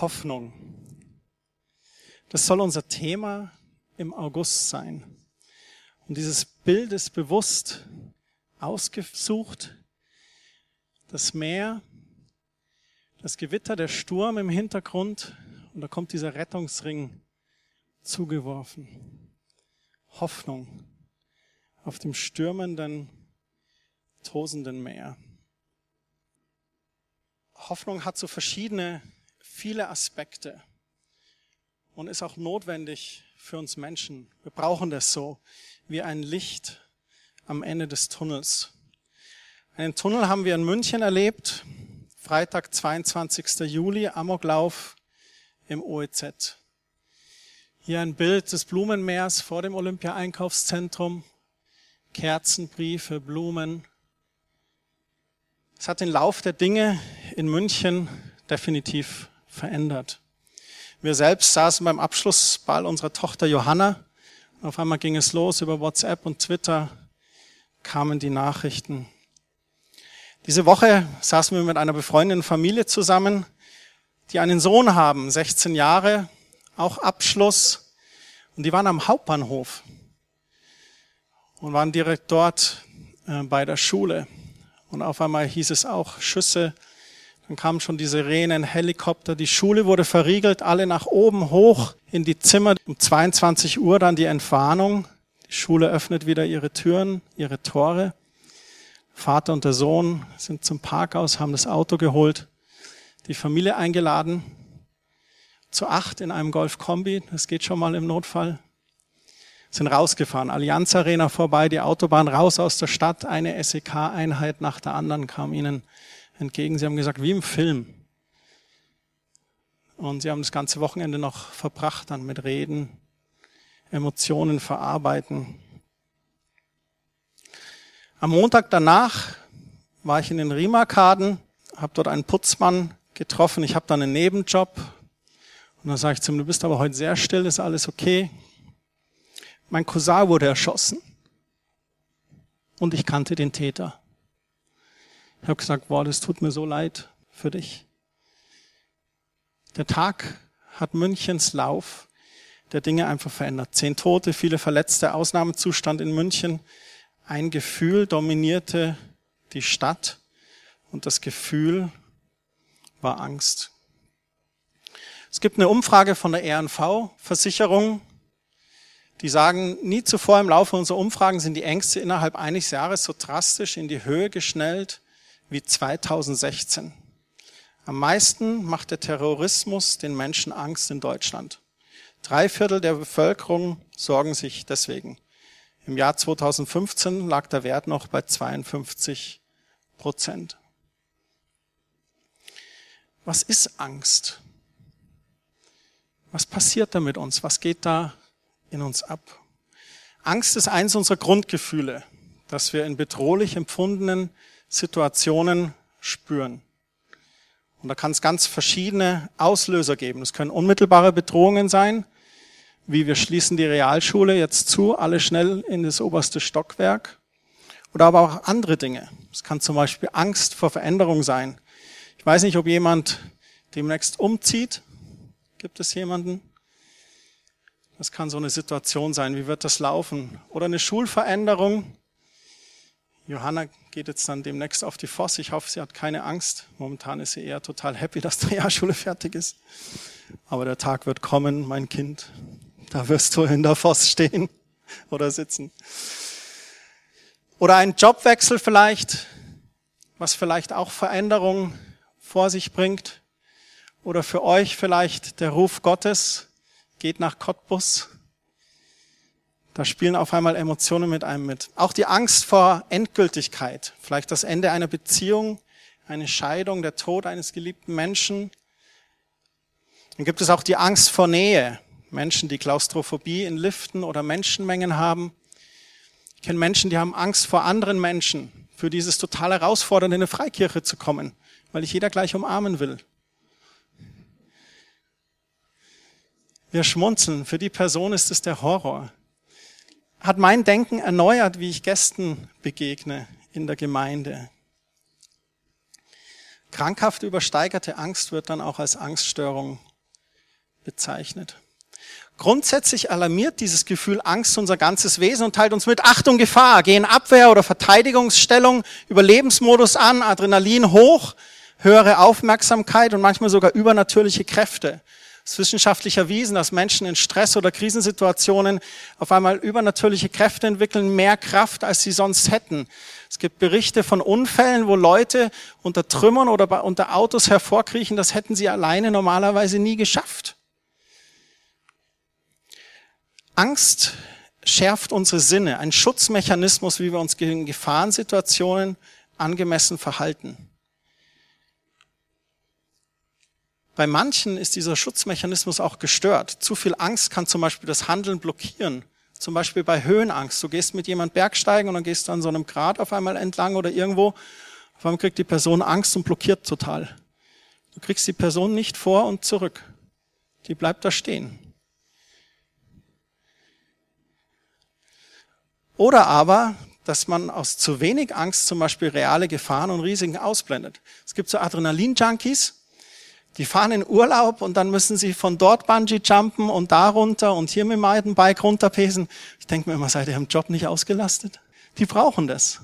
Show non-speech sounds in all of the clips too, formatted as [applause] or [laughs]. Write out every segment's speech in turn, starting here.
Hoffnung. Das soll unser Thema im August sein. Und dieses Bild ist bewusst ausgesucht. Das Meer, das Gewitter, der Sturm im Hintergrund und da kommt dieser Rettungsring zugeworfen. Hoffnung auf dem stürmenden, tosenden Meer. Hoffnung hat so verschiedene, viele Aspekte und ist auch notwendig für uns Menschen. Wir brauchen das so wie ein Licht am Ende des Tunnels. Einen Tunnel haben wir in München erlebt, Freitag, 22. Juli, Amoklauf im OEZ. Hier ein Bild des Blumenmeers vor dem Olympia-Einkaufszentrum, Kerzenbriefe, Blumen. Es hat den Lauf der Dinge in München definitiv verändert. Wir selbst saßen beim Abschlussball unserer Tochter Johanna. Auf einmal ging es los über WhatsApp und Twitter kamen die Nachrichten. Diese Woche saßen wir mit einer befreundeten Familie zusammen, die einen Sohn haben, 16 Jahre, auch Abschluss. Und die waren am Hauptbahnhof und waren direkt dort äh, bei der Schule. Und auf einmal hieß es auch Schüsse dann kamen schon die Sirenen, Helikopter, die Schule wurde verriegelt, alle nach oben hoch in die Zimmer. Um 22 Uhr dann die Entwarnung. Die Schule öffnet wieder ihre Türen, ihre Tore. Vater und der Sohn sind zum Parkhaus, haben das Auto geholt, die Familie eingeladen. Zu acht in einem Golf-Kombi, das geht schon mal im Notfall. Sind rausgefahren, Allianz Arena vorbei, die Autobahn raus aus der Stadt, eine SEK-Einheit nach der anderen kam ihnen entgegen. Sie haben gesagt, wie im Film. Und sie haben das ganze Wochenende noch verbracht dann mit Reden, Emotionen verarbeiten. Am Montag danach war ich in den Riemakaden, habe dort einen Putzmann getroffen. Ich habe dann einen Nebenjob. Und dann sage ich zu ihm, du bist aber heute sehr still, ist alles okay. Mein Cousin wurde erschossen. Und ich kannte den Täter. Ich habe gesagt, boah, das tut mir so leid für dich. Der Tag hat Münchens Lauf der Dinge einfach verändert. Zehn Tote, viele Verletzte, Ausnahmezustand in München. Ein Gefühl dominierte die Stadt und das Gefühl war Angst. Es gibt eine Umfrage von der RNV-Versicherung, die sagen, nie zuvor im Laufe unserer Umfragen sind die Ängste innerhalb eines Jahres so drastisch in die Höhe geschnellt wie 2016. Am meisten macht der Terrorismus den Menschen Angst in Deutschland. Drei Viertel der Bevölkerung sorgen sich deswegen. Im Jahr 2015 lag der Wert noch bei 52 Prozent. Was ist Angst? Was passiert da mit uns? Was geht da in uns ab? Angst ist eins unserer Grundgefühle, dass wir in bedrohlich empfundenen Situationen spüren. Und da kann es ganz verschiedene Auslöser geben. Es können unmittelbare Bedrohungen sein, wie wir schließen die Realschule jetzt zu, alle schnell in das oberste Stockwerk. Oder aber auch andere Dinge. Es kann zum Beispiel Angst vor Veränderung sein. Ich weiß nicht, ob jemand demnächst umzieht. Gibt es jemanden? Das kann so eine Situation sein. Wie wird das laufen? Oder eine Schulveränderung. Johanna geht jetzt dann demnächst auf die Voss. Ich hoffe, sie hat keine Angst. Momentan ist sie eher total happy, [laughs] dass die Jahrschule fertig ist. Aber der Tag wird kommen, mein Kind. Da wirst du in der Voss stehen [laughs] oder sitzen. Oder ein Jobwechsel vielleicht, was vielleicht auch Veränderung vor sich bringt. Oder für euch vielleicht der Ruf Gottes, geht nach Cottbus da spielen auf einmal Emotionen mit einem mit. Auch die Angst vor Endgültigkeit, vielleicht das Ende einer Beziehung, eine Scheidung, der Tod eines geliebten Menschen. Dann gibt es auch die Angst vor Nähe. Menschen, die Klaustrophobie in Liften oder Menschenmengen haben. Ich kenne Menschen, die haben Angst vor anderen Menschen, für dieses total herausfordernde in eine Freikirche zu kommen, weil ich jeder gleich umarmen will. Wir schmunzeln. Für die Person ist es der Horror hat mein Denken erneuert, wie ich Gästen begegne in der Gemeinde. Krankhaft übersteigerte Angst wird dann auch als Angststörung bezeichnet. Grundsätzlich alarmiert dieses Gefühl Angst unser ganzes Wesen und teilt uns mit Achtung, Gefahr, gehen Abwehr- oder Verteidigungsstellung, Überlebensmodus an, Adrenalin hoch, höhere Aufmerksamkeit und manchmal sogar übernatürliche Kräfte. Es wissenschaftlich erwiesen, dass Menschen in Stress- oder Krisensituationen auf einmal übernatürliche Kräfte entwickeln, mehr Kraft, als sie sonst hätten. Es gibt Berichte von Unfällen, wo Leute unter Trümmern oder unter Autos hervorkriechen, das hätten sie alleine normalerweise nie geschafft. Angst schärft unsere Sinne, ein Schutzmechanismus, wie wir uns gegen Gefahrensituationen angemessen verhalten. Bei manchen ist dieser Schutzmechanismus auch gestört. Zu viel Angst kann zum Beispiel das Handeln blockieren. Zum Beispiel bei Höhenangst. Du gehst mit jemand Bergsteigen und dann gehst du an so einem Grat auf einmal entlang oder irgendwo. Auf einmal kriegt die Person Angst und blockiert total. Du kriegst die Person nicht vor und zurück. Die bleibt da stehen. Oder aber, dass man aus zu wenig Angst zum Beispiel reale Gefahren und Risiken ausblendet. Es gibt so Adrenalin-Junkies, die fahren in Urlaub und dann müssen sie von dort Bungee jumpen und da runter und hier mit dem Mountainbike runterpesen. Ich denke mir immer, seid ihr im Job nicht ausgelastet? Die brauchen das.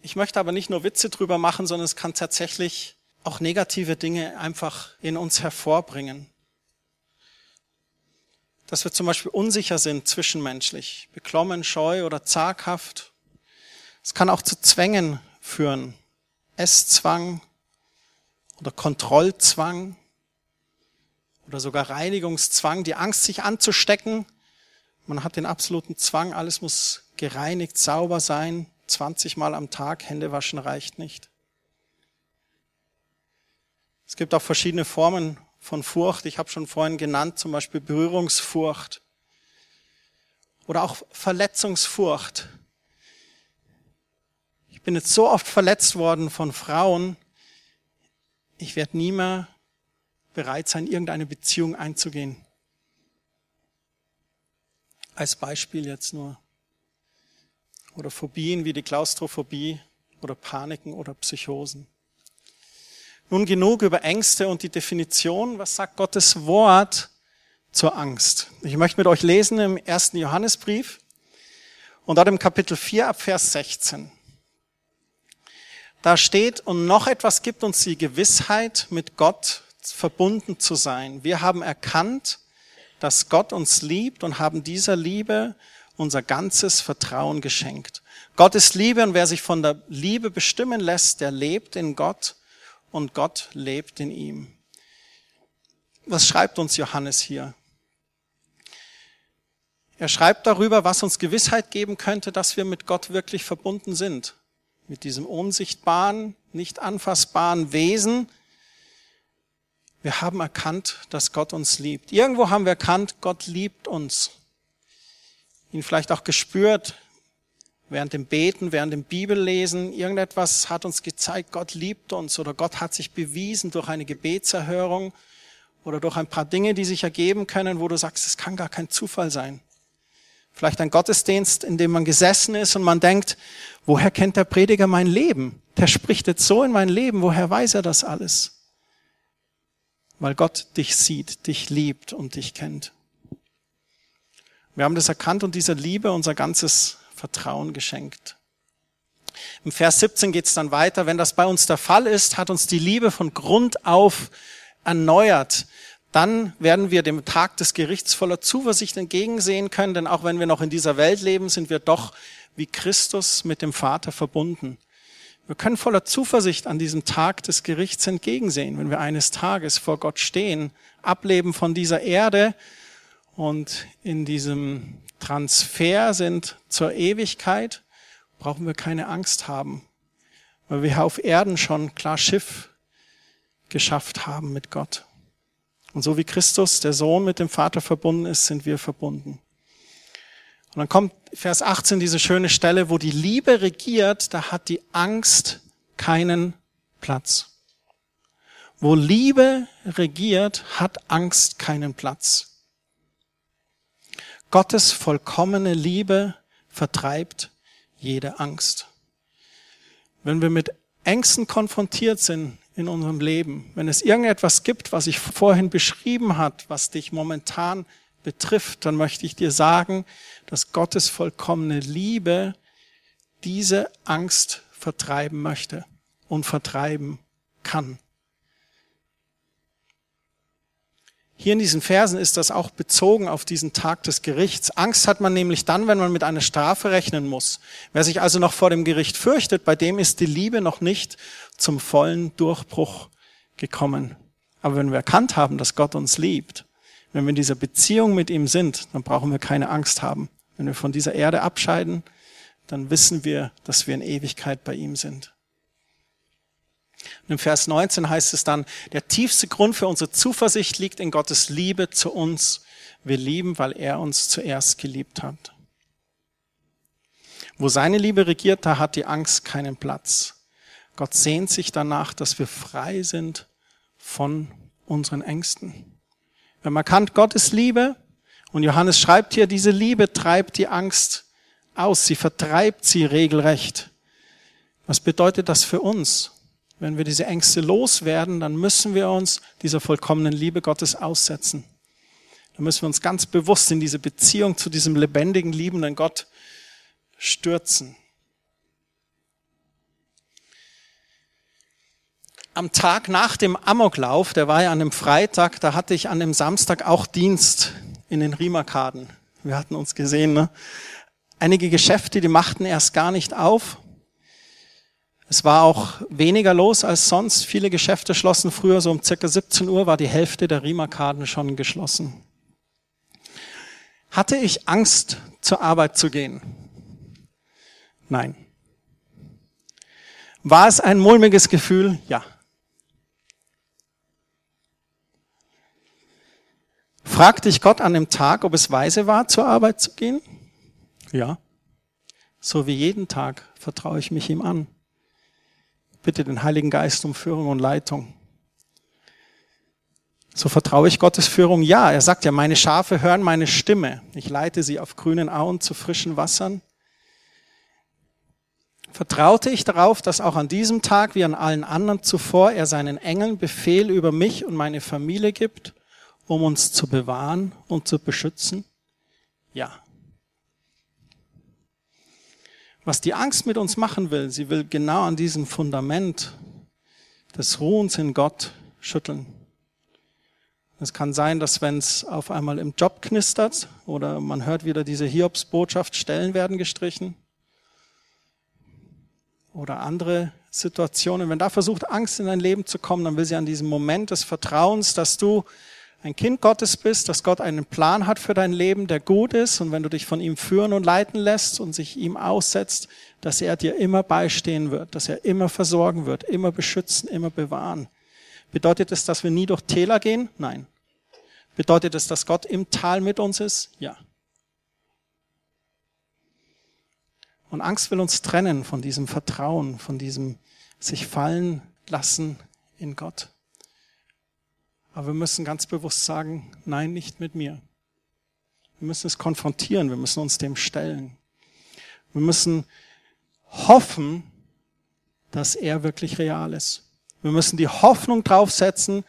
Ich möchte aber nicht nur Witze drüber machen, sondern es kann tatsächlich auch negative Dinge einfach in uns hervorbringen dass wir zum Beispiel unsicher sind zwischenmenschlich, beklommen, scheu oder zaghaft. Es kann auch zu Zwängen führen. Esszwang oder Kontrollzwang oder sogar Reinigungszwang, die Angst, sich anzustecken. Man hat den absoluten Zwang, alles muss gereinigt, sauber sein. 20 Mal am Tag Hände waschen reicht nicht. Es gibt auch verschiedene Formen von Furcht. Ich habe schon vorhin genannt, zum Beispiel Berührungsfurcht oder auch Verletzungsfurcht. Ich bin jetzt so oft verletzt worden von Frauen, ich werde nie mehr bereit sein, irgendeine Beziehung einzugehen. Als Beispiel jetzt nur. Oder Phobien wie die Klaustrophobie oder Paniken oder Psychosen. Nun genug über Ängste und die Definition. Was sagt Gottes Wort zur Angst? Ich möchte mit euch lesen im ersten Johannesbrief und dort im Kapitel 4 ab Vers 16. Da steht, und noch etwas gibt uns die Gewissheit, mit Gott verbunden zu sein. Wir haben erkannt, dass Gott uns liebt und haben dieser Liebe unser ganzes Vertrauen geschenkt. Gott ist Liebe und wer sich von der Liebe bestimmen lässt, der lebt in Gott und Gott lebt in ihm. Was schreibt uns Johannes hier? Er schreibt darüber, was uns Gewissheit geben könnte, dass wir mit Gott wirklich verbunden sind. Mit diesem unsichtbaren, nicht anfassbaren Wesen. Wir haben erkannt, dass Gott uns liebt. Irgendwo haben wir erkannt, Gott liebt uns. Ihn vielleicht auch gespürt, während dem Beten, während dem Bibellesen, irgendetwas hat uns gezeigt, Gott liebt uns oder Gott hat sich bewiesen durch eine Gebetserhörung oder durch ein paar Dinge, die sich ergeben können, wo du sagst, es kann gar kein Zufall sein. Vielleicht ein Gottesdienst, in dem man gesessen ist und man denkt, woher kennt der Prediger mein Leben? Der spricht jetzt so in mein Leben, woher weiß er das alles? Weil Gott dich sieht, dich liebt und dich kennt. Wir haben das erkannt und diese Liebe unser ganzes Vertrauen geschenkt. Im Vers 17 geht es dann weiter. Wenn das bei uns der Fall ist, hat uns die Liebe von Grund auf erneuert. Dann werden wir dem Tag des Gerichts voller Zuversicht entgegensehen können, denn auch wenn wir noch in dieser Welt leben, sind wir doch wie Christus mit dem Vater verbunden. Wir können voller Zuversicht an diesem Tag des Gerichts entgegensehen, wenn wir eines Tages vor Gott stehen, ableben von dieser Erde und in diesem Transfer sind zur Ewigkeit, brauchen wir keine Angst haben, weil wir auf Erden schon klar Schiff geschafft haben mit Gott. Und so wie Christus, der Sohn, mit dem Vater verbunden ist, sind wir verbunden. Und dann kommt Vers 18 diese schöne Stelle, wo die Liebe regiert, da hat die Angst keinen Platz. Wo Liebe regiert, hat Angst keinen Platz. Gottes vollkommene Liebe vertreibt jede Angst. Wenn wir mit Ängsten konfrontiert sind in unserem Leben, wenn es irgendetwas gibt, was ich vorhin beschrieben hat, was dich momentan betrifft, dann möchte ich dir sagen, dass Gottes vollkommene Liebe diese Angst vertreiben möchte und vertreiben kann. Hier in diesen Versen ist das auch bezogen auf diesen Tag des Gerichts. Angst hat man nämlich dann, wenn man mit einer Strafe rechnen muss. Wer sich also noch vor dem Gericht fürchtet, bei dem ist die Liebe noch nicht zum vollen Durchbruch gekommen. Aber wenn wir erkannt haben, dass Gott uns liebt, wenn wir in dieser Beziehung mit ihm sind, dann brauchen wir keine Angst haben. Wenn wir von dieser Erde abscheiden, dann wissen wir, dass wir in Ewigkeit bei ihm sind. Und im Vers 19 heißt es dann, der tiefste Grund für unsere Zuversicht liegt in Gottes Liebe zu uns. Wir lieben, weil er uns zuerst geliebt hat. Wo seine Liebe regiert, da hat die Angst keinen Platz. Gott sehnt sich danach, dass wir frei sind von unseren Ängsten. Wenn man kann, Gottes Liebe, und Johannes schreibt hier, diese Liebe treibt die Angst aus, sie vertreibt sie regelrecht. Was bedeutet das für uns? Wenn wir diese Ängste loswerden, dann müssen wir uns dieser vollkommenen Liebe Gottes aussetzen. Dann müssen wir uns ganz bewusst in diese Beziehung zu diesem lebendigen, liebenden Gott stürzen. Am Tag nach dem Amoklauf, der war ja an einem Freitag, da hatte ich an dem Samstag auch Dienst in den Riemerkaden. Wir hatten uns gesehen, ne? Einige Geschäfte, die machten erst gar nicht auf. Es war auch weniger los als sonst. Viele Geschäfte schlossen früher, so um circa 17 Uhr war die Hälfte der Riemerkaden schon geschlossen. Hatte ich Angst, zur Arbeit zu gehen? Nein. War es ein mulmiges Gefühl? Ja. Fragte ich Gott an dem Tag, ob es weise war, zur Arbeit zu gehen? Ja. So wie jeden Tag vertraue ich mich ihm an bitte den Heiligen Geist um Führung und Leitung. So vertraue ich Gottes Führung? Ja, er sagt ja, meine Schafe hören meine Stimme. Ich leite sie auf grünen Auen zu frischen Wassern. Vertraute ich darauf, dass auch an diesem Tag wie an allen anderen zuvor er seinen Engeln Befehl über mich und meine Familie gibt, um uns zu bewahren und zu beschützen? Ja. Was die Angst mit uns machen will, sie will genau an diesem Fundament des Ruhens in Gott schütteln. Es kann sein, dass wenn es auf einmal im Job knistert oder man hört wieder diese Hiobsbotschaft, Stellen werden gestrichen oder andere Situationen, wenn da versucht, Angst in dein Leben zu kommen, dann will sie an diesem Moment des Vertrauens, dass du ein Kind Gottes bist, dass Gott einen Plan hat für dein Leben, der gut ist und wenn du dich von ihm führen und leiten lässt und sich ihm aussetzt, dass er dir immer beistehen wird, dass er immer versorgen wird, immer beschützen, immer bewahren. Bedeutet es, dass wir nie durch Täler gehen? Nein. Bedeutet es, dass Gott im Tal mit uns ist? Ja. Und Angst will uns trennen von diesem Vertrauen, von diesem sich fallen lassen in Gott. Aber wir müssen ganz bewusst sagen, nein, nicht mit mir. Wir müssen es konfrontieren, wir müssen uns dem stellen. Wir müssen hoffen, dass er wirklich real ist. Wir müssen die Hoffnung draufsetzen,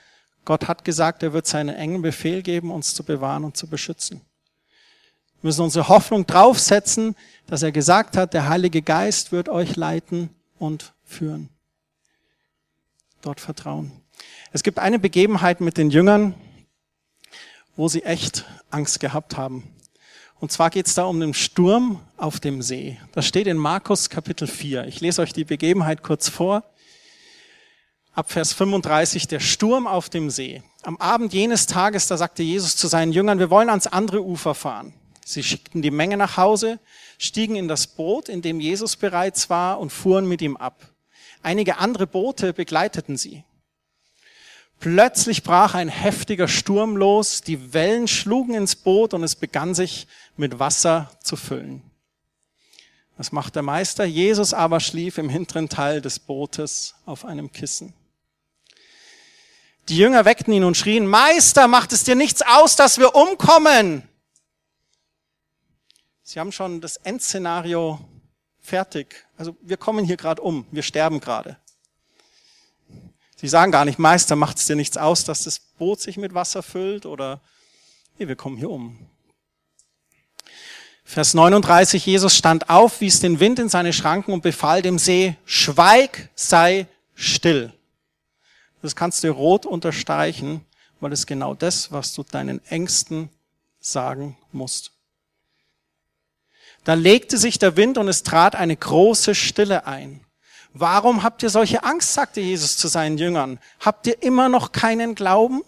Gott hat gesagt, er wird seinen engen Befehl geben, uns zu bewahren und zu beschützen. Wir müssen unsere Hoffnung draufsetzen, dass er gesagt hat, der Heilige Geist wird euch leiten und führen. Dort vertrauen. Es gibt eine Begebenheit mit den Jüngern, wo sie echt Angst gehabt haben. Und zwar geht es da um den Sturm auf dem See. Das steht in Markus Kapitel 4. Ich lese euch die Begebenheit kurz vor. Ab Vers 35, der Sturm auf dem See. Am Abend jenes Tages, da sagte Jesus zu seinen Jüngern, wir wollen ans andere Ufer fahren. Sie schickten die Menge nach Hause, stiegen in das Boot, in dem Jesus bereits war, und fuhren mit ihm ab. Einige andere Boote begleiteten sie. Plötzlich brach ein heftiger Sturm los, die Wellen schlugen ins Boot und es begann sich mit Wasser zu füllen. Was macht der Meister? Jesus aber schlief im hinteren Teil des Bootes auf einem Kissen. Die Jünger weckten ihn und schrien, Meister, macht es dir nichts aus, dass wir umkommen? Sie haben schon das Endszenario fertig. Also wir kommen hier gerade um, wir sterben gerade. Sie sagen gar nicht, Meister, macht es dir nichts aus, dass das Boot sich mit Wasser füllt oder, nee, wir kommen hier um. Vers 39, Jesus stand auf, wies den Wind in seine Schranken und befahl dem See, schweig, sei still. Das kannst du rot unterstreichen, weil es genau das, was du deinen Ängsten sagen musst. Da legte sich der Wind und es trat eine große Stille ein. Warum habt ihr solche Angst, sagte Jesus zu seinen Jüngern. Habt ihr immer noch keinen Glauben?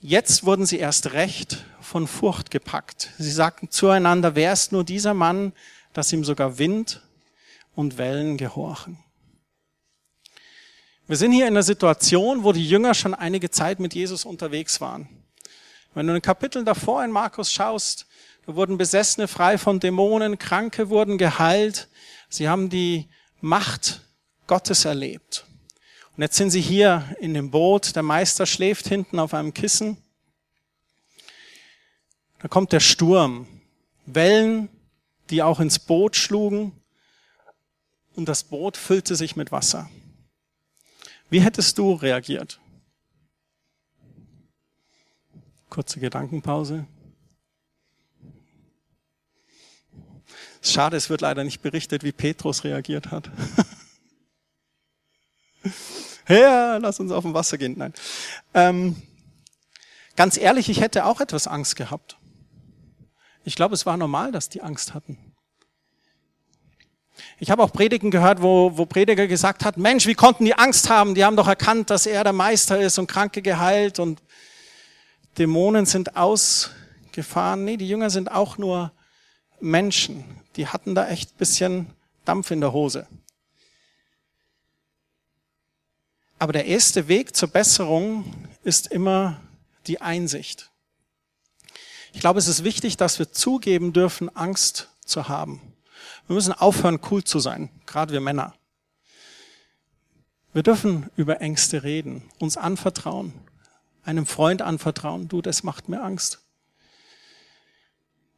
Jetzt wurden sie erst recht von Furcht gepackt. Sie sagten zueinander, wer ist nur dieser Mann, dass ihm sogar Wind und Wellen gehorchen? Wir sind hier in einer Situation, wo die Jünger schon einige Zeit mit Jesus unterwegs waren. Wenn du in den Kapiteln davor in Markus schaust, da wurden Besessene frei von Dämonen, Kranke wurden geheilt. Sie haben die Macht Gottes erlebt. Und jetzt sind sie hier in dem Boot. Der Meister schläft hinten auf einem Kissen. Da kommt der Sturm. Wellen, die auch ins Boot schlugen. Und das Boot füllte sich mit Wasser. Wie hättest du reagiert? Kurze Gedankenpause. Schade, es wird leider nicht berichtet, wie Petrus reagiert hat. [laughs] ja, lass uns auf dem Wasser gehen. Nein. Ähm, ganz ehrlich, ich hätte auch etwas Angst gehabt. Ich glaube, es war normal, dass die Angst hatten. Ich habe auch Predigen gehört, wo, wo Prediger gesagt hat, Mensch, wie konnten die Angst haben? Die haben doch erkannt, dass er der Meister ist und Kranke geheilt und Dämonen sind ausgefahren. Nee, die Jünger sind auch nur Menschen die hatten da echt bisschen Dampf in der Hose. Aber der erste Weg zur Besserung ist immer die Einsicht. Ich glaube, es ist wichtig, dass wir zugeben dürfen, Angst zu haben. Wir müssen aufhören, cool zu sein, gerade wir Männer. Wir dürfen über Ängste reden, uns anvertrauen, einem Freund anvertrauen, du, das macht mir Angst.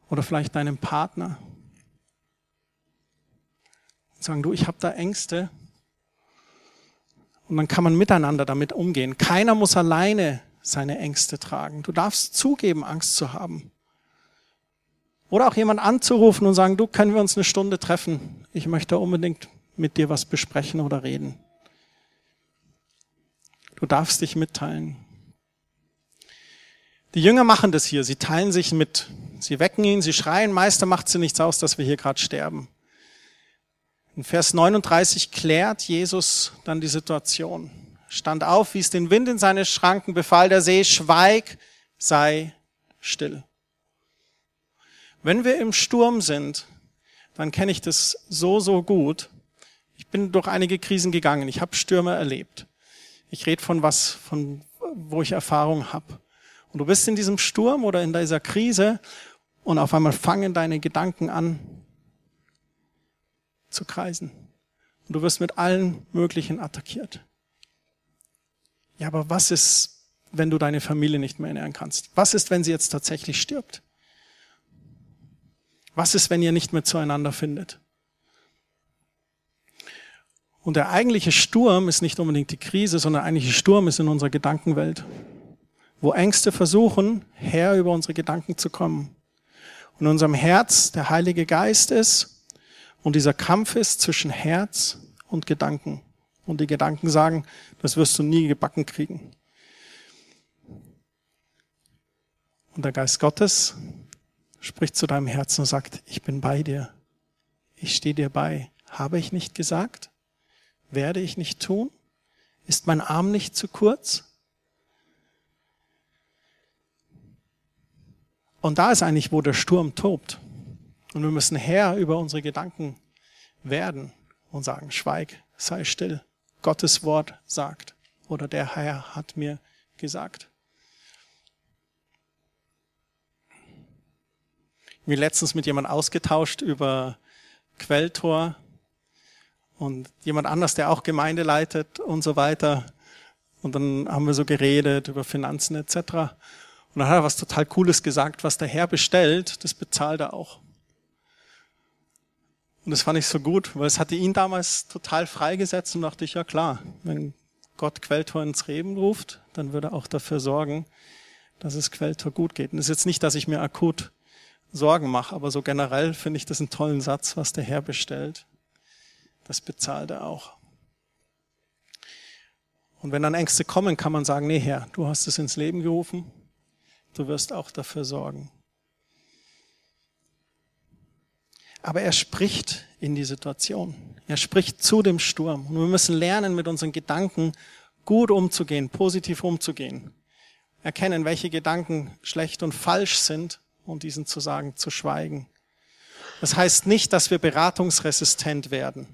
Oder vielleicht deinem Partner, und sagen, du, ich habe da Ängste. Und dann kann man miteinander damit umgehen. Keiner muss alleine seine Ängste tragen. Du darfst zugeben, Angst zu haben. Oder auch jemand anzurufen und sagen, du, können wir uns eine Stunde treffen? Ich möchte unbedingt mit dir was besprechen oder reden. Du darfst dich mitteilen. Die Jünger machen das hier. Sie teilen sich mit. Sie wecken ihn, sie schreien, Meister, macht sie nichts aus, dass wir hier gerade sterben. In Vers 39 klärt Jesus dann die Situation. Stand auf, wies den Wind in seine Schranken, befahl der See, schweig, sei still. Wenn wir im Sturm sind, dann kenne ich das so, so gut. Ich bin durch einige Krisen gegangen. Ich habe Stürme erlebt. Ich rede von was, von wo ich Erfahrung habe. Und du bist in diesem Sturm oder in dieser Krise und auf einmal fangen deine Gedanken an, zu kreisen. Und du wirst mit allen möglichen attackiert. Ja, aber was ist, wenn du deine Familie nicht mehr ernähren kannst? Was ist, wenn sie jetzt tatsächlich stirbt? Was ist, wenn ihr nicht mehr zueinander findet? Und der eigentliche Sturm ist nicht unbedingt die Krise, sondern der eigentliche Sturm ist in unserer Gedankenwelt, wo Ängste versuchen, Herr über unsere Gedanken zu kommen. Und in unserem Herz der Heilige Geist ist, und dieser Kampf ist zwischen Herz und Gedanken. Und die Gedanken sagen, das wirst du nie gebacken kriegen. Und der Geist Gottes spricht zu deinem Herzen und sagt, ich bin bei dir. Ich stehe dir bei. Habe ich nicht gesagt? Werde ich nicht tun? Ist mein Arm nicht zu kurz? Und da ist eigentlich, wo der Sturm tobt. Und wir müssen Herr über unsere Gedanken werden und sagen, schweig, sei still. Gottes Wort sagt oder der Herr hat mir gesagt. Ich bin letztens mit jemand ausgetauscht über Quelltor und jemand anders, der auch Gemeinde leitet und so weiter. Und dann haben wir so geredet über Finanzen etc. Und dann hat er was total Cooles gesagt, was der Herr bestellt, das bezahlt er auch. Und das fand ich so gut, weil es hatte ihn damals total freigesetzt und dachte ich, ja klar, wenn Gott Quelltor ins Leben ruft, dann würde er auch dafür sorgen, dass es Quelltor gut geht. Und es ist jetzt nicht, dass ich mir akut Sorgen mache, aber so generell finde ich das einen tollen Satz, was der Herr bestellt. Das bezahlt er auch. Und wenn dann Ängste kommen, kann man sagen, nee Herr, du hast es ins Leben gerufen, du wirst auch dafür sorgen. Aber er spricht in die Situation. Er spricht zu dem Sturm. Und wir müssen lernen, mit unseren Gedanken gut umzugehen, positiv umzugehen. Erkennen, welche Gedanken schlecht und falsch sind und diesen zu sagen, zu schweigen. Das heißt nicht, dass wir beratungsresistent werden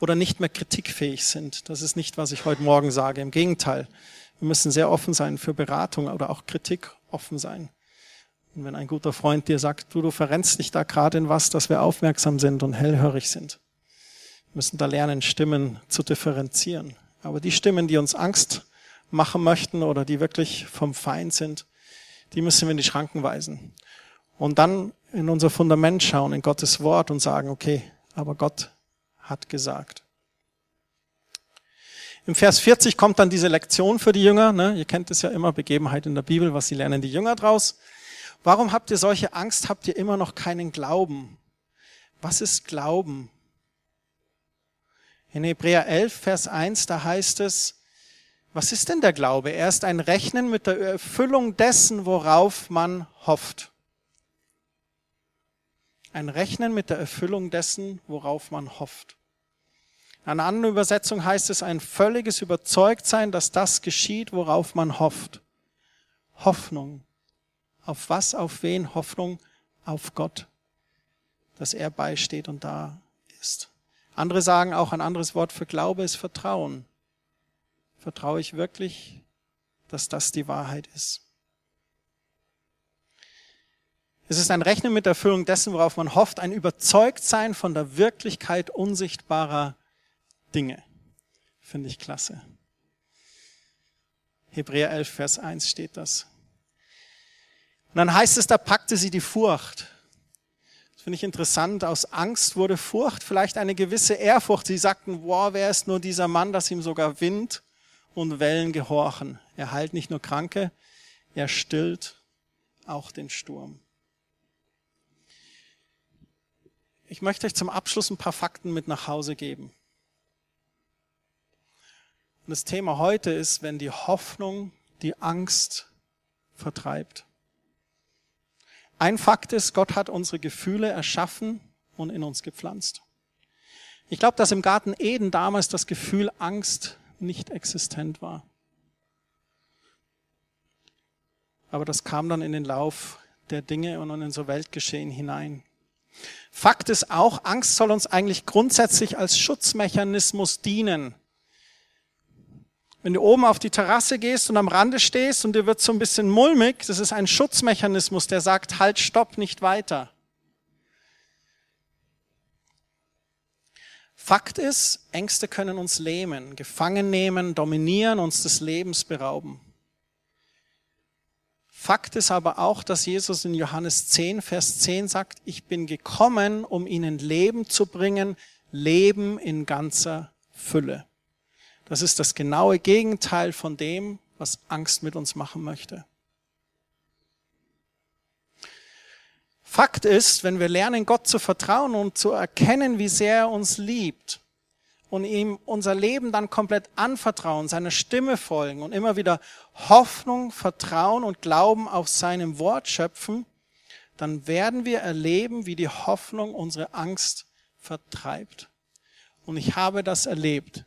oder nicht mehr kritikfähig sind. Das ist nicht, was ich heute Morgen sage. Im Gegenteil. Wir müssen sehr offen sein für Beratung oder auch Kritik offen sein. Und wenn ein guter Freund dir sagt, du, du verrennst dich da gerade in was, dass wir aufmerksam sind und hellhörig sind. Wir müssen da lernen, Stimmen zu differenzieren. Aber die Stimmen, die uns Angst machen möchten oder die wirklich vom Feind sind, die müssen wir in die Schranken weisen. Und dann in unser Fundament schauen, in Gottes Wort und sagen, okay, aber Gott hat gesagt. Im Vers 40 kommt dann diese Lektion für die Jünger. Ne? Ihr kennt es ja immer, Begebenheit in der Bibel, was sie lernen die Jünger draus. Warum habt ihr solche Angst? Habt ihr immer noch keinen Glauben? Was ist Glauben? In Hebräer 11, Vers 1, da heißt es, was ist denn der Glaube? Er ist ein Rechnen mit der Erfüllung dessen, worauf man hofft. Ein Rechnen mit der Erfüllung dessen, worauf man hofft. In einer anderen Übersetzung heißt es ein völliges Überzeugtsein, dass das geschieht, worauf man hofft. Hoffnung. Auf was, auf wen? Hoffnung auf Gott, dass er beisteht und da ist. Andere sagen auch, ein anderes Wort für Glaube ist Vertrauen. Vertraue ich wirklich, dass das die Wahrheit ist? Es ist ein Rechnen mit der Erfüllung dessen, worauf man hofft, ein Überzeugtsein von der Wirklichkeit unsichtbarer Dinge. Finde ich klasse. Hebräer 11, Vers 1 steht das. Und dann heißt es, da packte sie die Furcht. Das finde ich interessant. Aus Angst wurde Furcht, vielleicht eine gewisse Ehrfurcht. Sie sagten, wow, wer ist nur dieser Mann, dass ihm sogar Wind und Wellen gehorchen. Er heilt nicht nur Kranke, er stillt auch den Sturm. Ich möchte euch zum Abschluss ein paar Fakten mit nach Hause geben. Und das Thema heute ist, wenn die Hoffnung die Angst vertreibt. Ein Fakt ist, Gott hat unsere Gefühle erschaffen und in uns gepflanzt. Ich glaube, dass im Garten Eden damals das Gefühl Angst nicht existent war. Aber das kam dann in den Lauf der Dinge und in unser Weltgeschehen hinein. Fakt ist auch, Angst soll uns eigentlich grundsätzlich als Schutzmechanismus dienen. Wenn du oben auf die Terrasse gehst und am Rande stehst und dir wird so ein bisschen mulmig, das ist ein Schutzmechanismus, der sagt, halt, stopp, nicht weiter. Fakt ist, Ängste können uns lähmen, gefangen nehmen, dominieren, uns des Lebens berauben. Fakt ist aber auch, dass Jesus in Johannes 10, Vers 10 sagt, ich bin gekommen, um ihnen Leben zu bringen, Leben in ganzer Fülle. Das ist das genaue Gegenteil von dem, was Angst mit uns machen möchte. Fakt ist, wenn wir lernen, Gott zu vertrauen und zu erkennen, wie sehr er uns liebt und ihm unser Leben dann komplett anvertrauen, seiner Stimme folgen und immer wieder Hoffnung, Vertrauen und Glauben auf seinem Wort schöpfen, dann werden wir erleben, wie die Hoffnung unsere Angst vertreibt. Und ich habe das erlebt.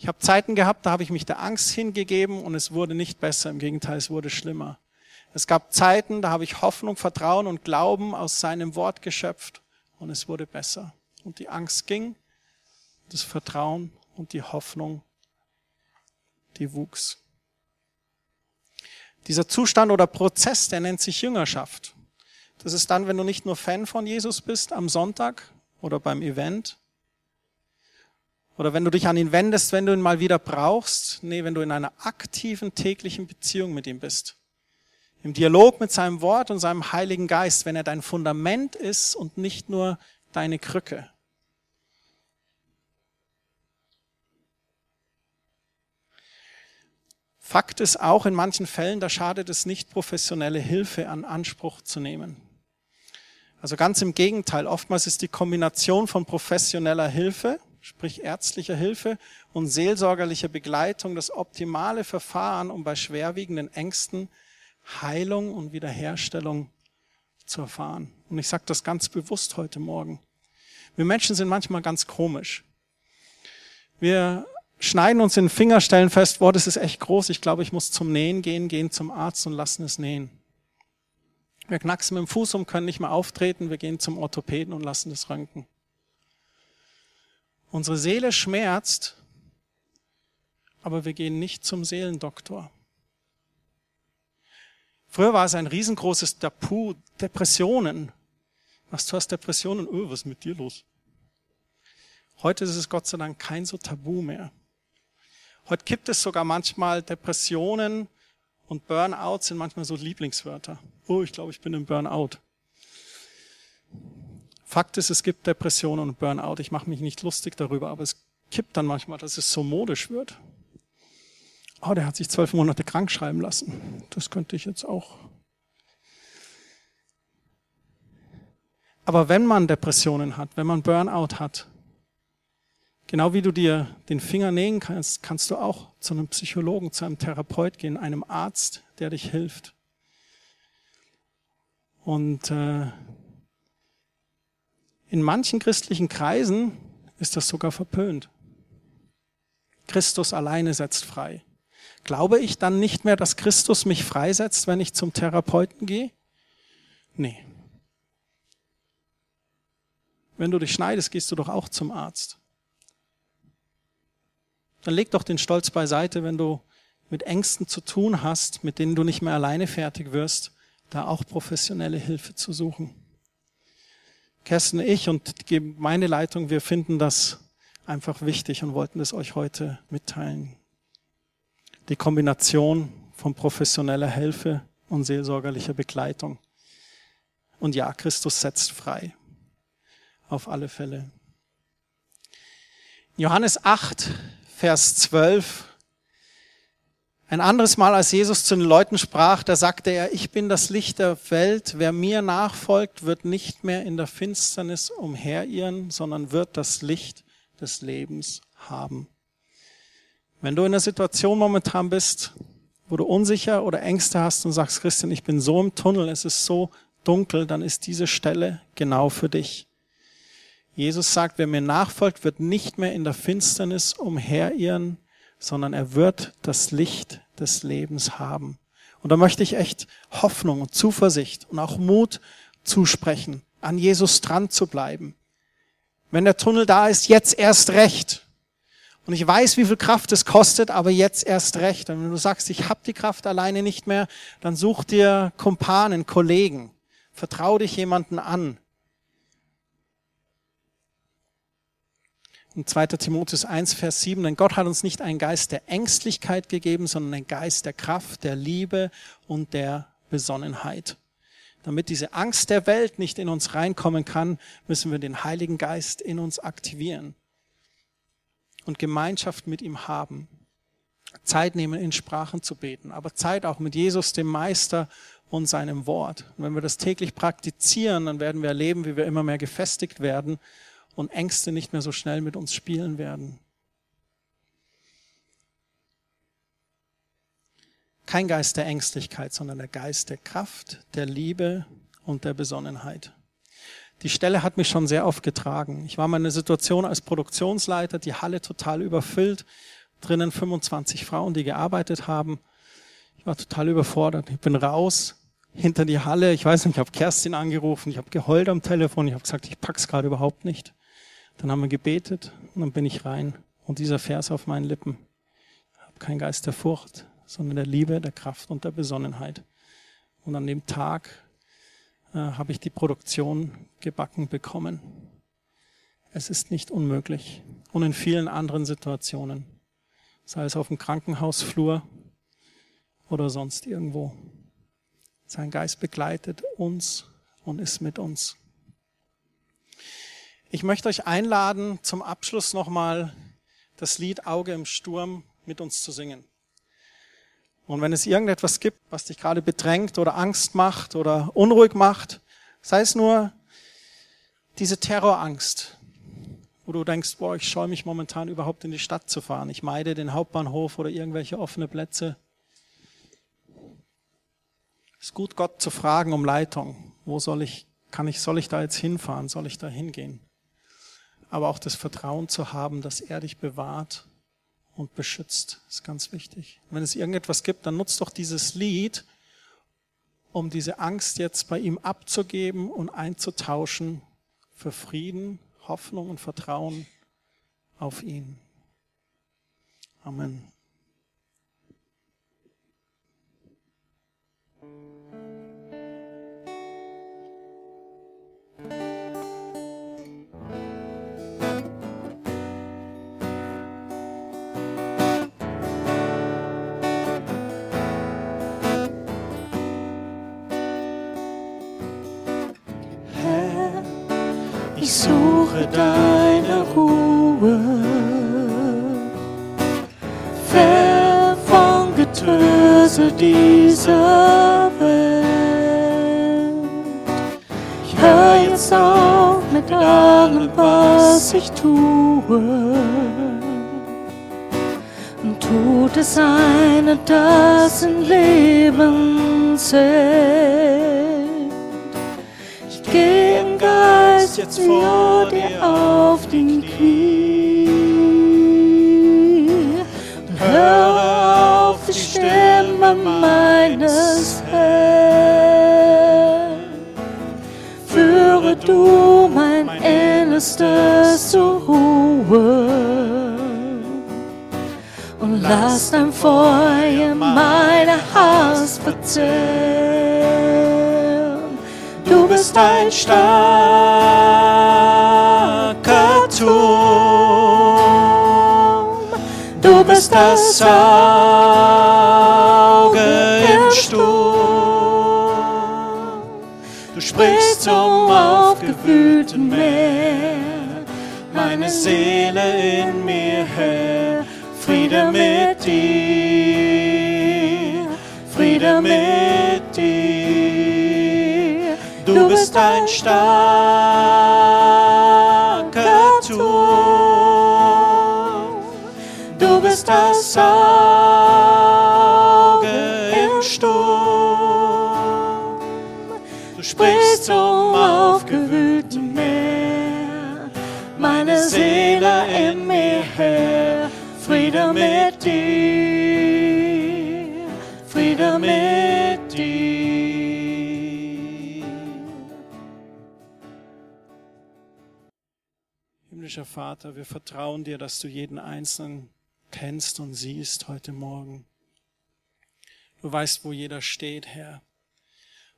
Ich habe Zeiten gehabt, da habe ich mich der Angst hingegeben und es wurde nicht besser, im Gegenteil, es wurde schlimmer. Es gab Zeiten, da habe ich Hoffnung, Vertrauen und Glauben aus seinem Wort geschöpft und es wurde besser. Und die Angst ging, das Vertrauen und die Hoffnung, die wuchs. Dieser Zustand oder Prozess, der nennt sich Jüngerschaft. Das ist dann, wenn du nicht nur Fan von Jesus bist am Sonntag oder beim Event, oder wenn du dich an ihn wendest, wenn du ihn mal wieder brauchst. Nee, wenn du in einer aktiven täglichen Beziehung mit ihm bist. Im Dialog mit seinem Wort und seinem Heiligen Geist, wenn er dein Fundament ist und nicht nur deine Krücke. Fakt ist auch in manchen Fällen, da schadet es nicht, professionelle Hilfe an Anspruch zu nehmen. Also ganz im Gegenteil, oftmals ist die Kombination von professioneller Hilfe sprich ärztlicher Hilfe und seelsorgerlicher Begleitung das optimale Verfahren, um bei schwerwiegenden Ängsten Heilung und Wiederherstellung zu erfahren. Und ich sage das ganz bewusst heute Morgen. Wir Menschen sind manchmal ganz komisch. Wir schneiden uns in den Finger, fest, boah, das ist echt groß, ich glaube, ich muss zum Nähen gehen, gehen zum Arzt und lassen es nähen. Wir knacksen mit dem Fuß um, können nicht mehr auftreten, wir gehen zum Orthopäden und lassen es röntgen. Unsere Seele schmerzt, aber wir gehen nicht zum Seelendoktor. Früher war es ein riesengroßes Tabu, Depressionen. Was, du hast Depressionen? Oh, was ist mit dir los? Heute ist es Gott sei Dank kein so Tabu mehr. Heute gibt es sogar manchmal Depressionen und Burnout sind manchmal so Lieblingswörter. Oh, ich glaube, ich bin im Burnout. Fakt ist, es gibt Depressionen und Burnout. Ich mache mich nicht lustig darüber, aber es kippt dann manchmal, dass es so modisch wird. Oh, der hat sich zwölf Monate krank schreiben lassen. Das könnte ich jetzt auch. Aber wenn man Depressionen hat, wenn man Burnout hat, Genau wie du dir den Finger nähen kannst, kannst du auch zu einem Psychologen, zu einem Therapeut gehen, einem Arzt, der dich hilft. Und äh, in manchen christlichen Kreisen ist das sogar verpönt. Christus alleine setzt frei. Glaube ich dann nicht mehr, dass Christus mich freisetzt, wenn ich zum Therapeuten gehe? Nee. Wenn du dich schneidest, gehst du doch auch zum Arzt. Dann leg doch den Stolz beiseite, wenn du mit Ängsten zu tun hast, mit denen du nicht mehr alleine fertig wirst, da auch professionelle Hilfe zu suchen. Kerstin, ich und meine Leitung, wir finden das einfach wichtig und wollten es euch heute mitteilen. Die Kombination von professioneller Hilfe und seelsorgerlicher Begleitung. Und ja, Christus setzt frei. Auf alle Fälle. Johannes 8, Vers 12. Ein anderes Mal, als Jesus zu den Leuten sprach, da sagte er, ich bin das Licht der Welt. Wer mir nachfolgt, wird nicht mehr in der Finsternis umherirren, sondern wird das Licht des Lebens haben. Wenn du in der Situation momentan bist, wo du unsicher oder Ängste hast und sagst, Christian, ich bin so im Tunnel, es ist so dunkel, dann ist diese Stelle genau für dich. Jesus sagt, wer mir nachfolgt, wird nicht mehr in der Finsternis umherirren, sondern er wird das Licht des Lebens haben. Und da möchte ich echt Hoffnung und Zuversicht und auch Mut zusprechen, an Jesus dran zu bleiben. Wenn der Tunnel da ist, jetzt erst recht. Und ich weiß, wie viel Kraft es kostet, aber jetzt erst recht. Und wenn du sagst, ich habe die Kraft alleine nicht mehr, dann such dir Kumpanen, Kollegen. Vertrau dich jemanden an, In 2. Timotheus 1, Vers 7, denn Gott hat uns nicht einen Geist der Ängstlichkeit gegeben, sondern einen Geist der Kraft, der Liebe und der Besonnenheit. Damit diese Angst der Welt nicht in uns reinkommen kann, müssen wir den Heiligen Geist in uns aktivieren und Gemeinschaft mit ihm haben. Zeit nehmen, in Sprachen zu beten, aber Zeit auch mit Jesus, dem Meister und seinem Wort. Und wenn wir das täglich praktizieren, dann werden wir erleben, wie wir immer mehr gefestigt werden und Ängste nicht mehr so schnell mit uns spielen werden. Kein Geist der Ängstlichkeit, sondern der Geist der Kraft, der Liebe und der Besonnenheit. Die Stelle hat mich schon sehr oft getragen. Ich war mal in einer Situation als Produktionsleiter, die Halle total überfüllt, drinnen 25 Frauen, die gearbeitet haben. Ich war total überfordert. Ich bin raus, hinter die Halle. Ich weiß nicht, ich habe Kerstin angerufen, ich habe geheult am Telefon, ich habe gesagt, ich pack's gerade überhaupt nicht. Dann haben wir gebetet und dann bin ich rein. Und dieser Vers auf meinen Lippen. Ich habe keinen Geist der Furcht, sondern der Liebe, der Kraft und der Besonnenheit. Und an dem Tag äh, habe ich die Produktion gebacken bekommen. Es ist nicht unmöglich. Und in vielen anderen Situationen, sei es auf dem Krankenhausflur oder sonst irgendwo. Sein Geist begleitet uns und ist mit uns. Ich möchte euch einladen, zum Abschluss nochmal das Lied Auge im Sturm mit uns zu singen. Und wenn es irgendetwas gibt, was dich gerade bedrängt oder Angst macht oder unruhig macht, sei es nur diese Terrorangst, wo du denkst, boah, ich scheue mich momentan überhaupt in die Stadt zu fahren. Ich meide den Hauptbahnhof oder irgendwelche offene Plätze. Es ist gut, Gott zu fragen um Leitung. Wo soll ich, kann ich, soll ich da jetzt hinfahren? Soll ich da hingehen? Aber auch das Vertrauen zu haben, dass er dich bewahrt und beschützt. ist ganz wichtig. wenn es irgendetwas gibt, dann nutzt doch dieses Lied, um diese Angst jetzt bei ihm abzugeben und einzutauschen für Frieden, Hoffnung und Vertrauen auf ihn. Amen. Suche deine Ruhe. Fern vom Getöse dieser Welt. Ich höre jetzt auf mit allem, was ich tue. Und tut es eine, das in Leben zählt. Ich gehe jetzt vor dir. auf den Knie. Und höre auf die Stimme meines Herrn. Führe du mein Innerstes zur Ruhe. Und lass dein Feuer meine Hass verzehren. Bist ein starker Turm. Du bist das Auge im Sturm. Du sprichst zum aufgewühlten Meer, meine Seele in mir her. Friede mit dir, Friede mit dir. Bist ein starker Turm. Du bist das Auge im Sturm. Du sprichst zum aufgewühlten Meer, meine Seele in mir her. Friede mit dir, Himmlischer Vater, wir vertrauen dir, dass du jeden Einzelnen kennst und siehst heute Morgen. Du weißt, wo jeder steht, Herr.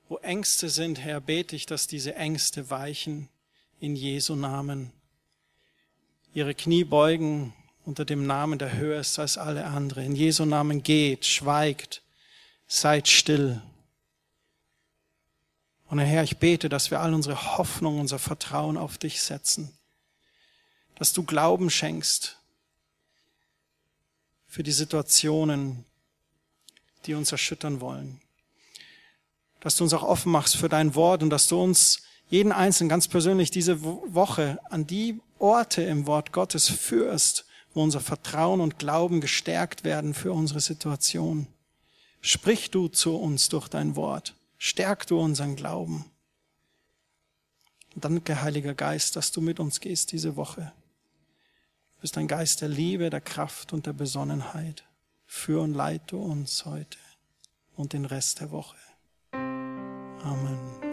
Wo Ängste sind, Herr, bete ich, dass diese Ängste weichen in Jesu Namen. Ihre Knie beugen unter dem Namen, der höher ist als alle andere. In Jesu Namen geht, schweigt, seid still. Und Herr, ich bete, dass wir all unsere Hoffnung, unser Vertrauen auf dich setzen. Dass du Glauben schenkst für die Situationen, die uns erschüttern wollen. Dass du uns auch offen machst für dein Wort und dass du uns jeden Einzelnen ganz persönlich diese Woche an die Orte im Wort Gottes führst, wo unser Vertrauen und Glauben gestärkt werden für unsere Situation. Sprich du zu uns durch dein Wort. Stärk du unseren Glauben. Danke, Heiliger Geist, dass du mit uns gehst diese Woche. Du bist ein Geist der Liebe, der Kraft und der Besonnenheit. Führ und leite uns heute und den Rest der Woche. Amen.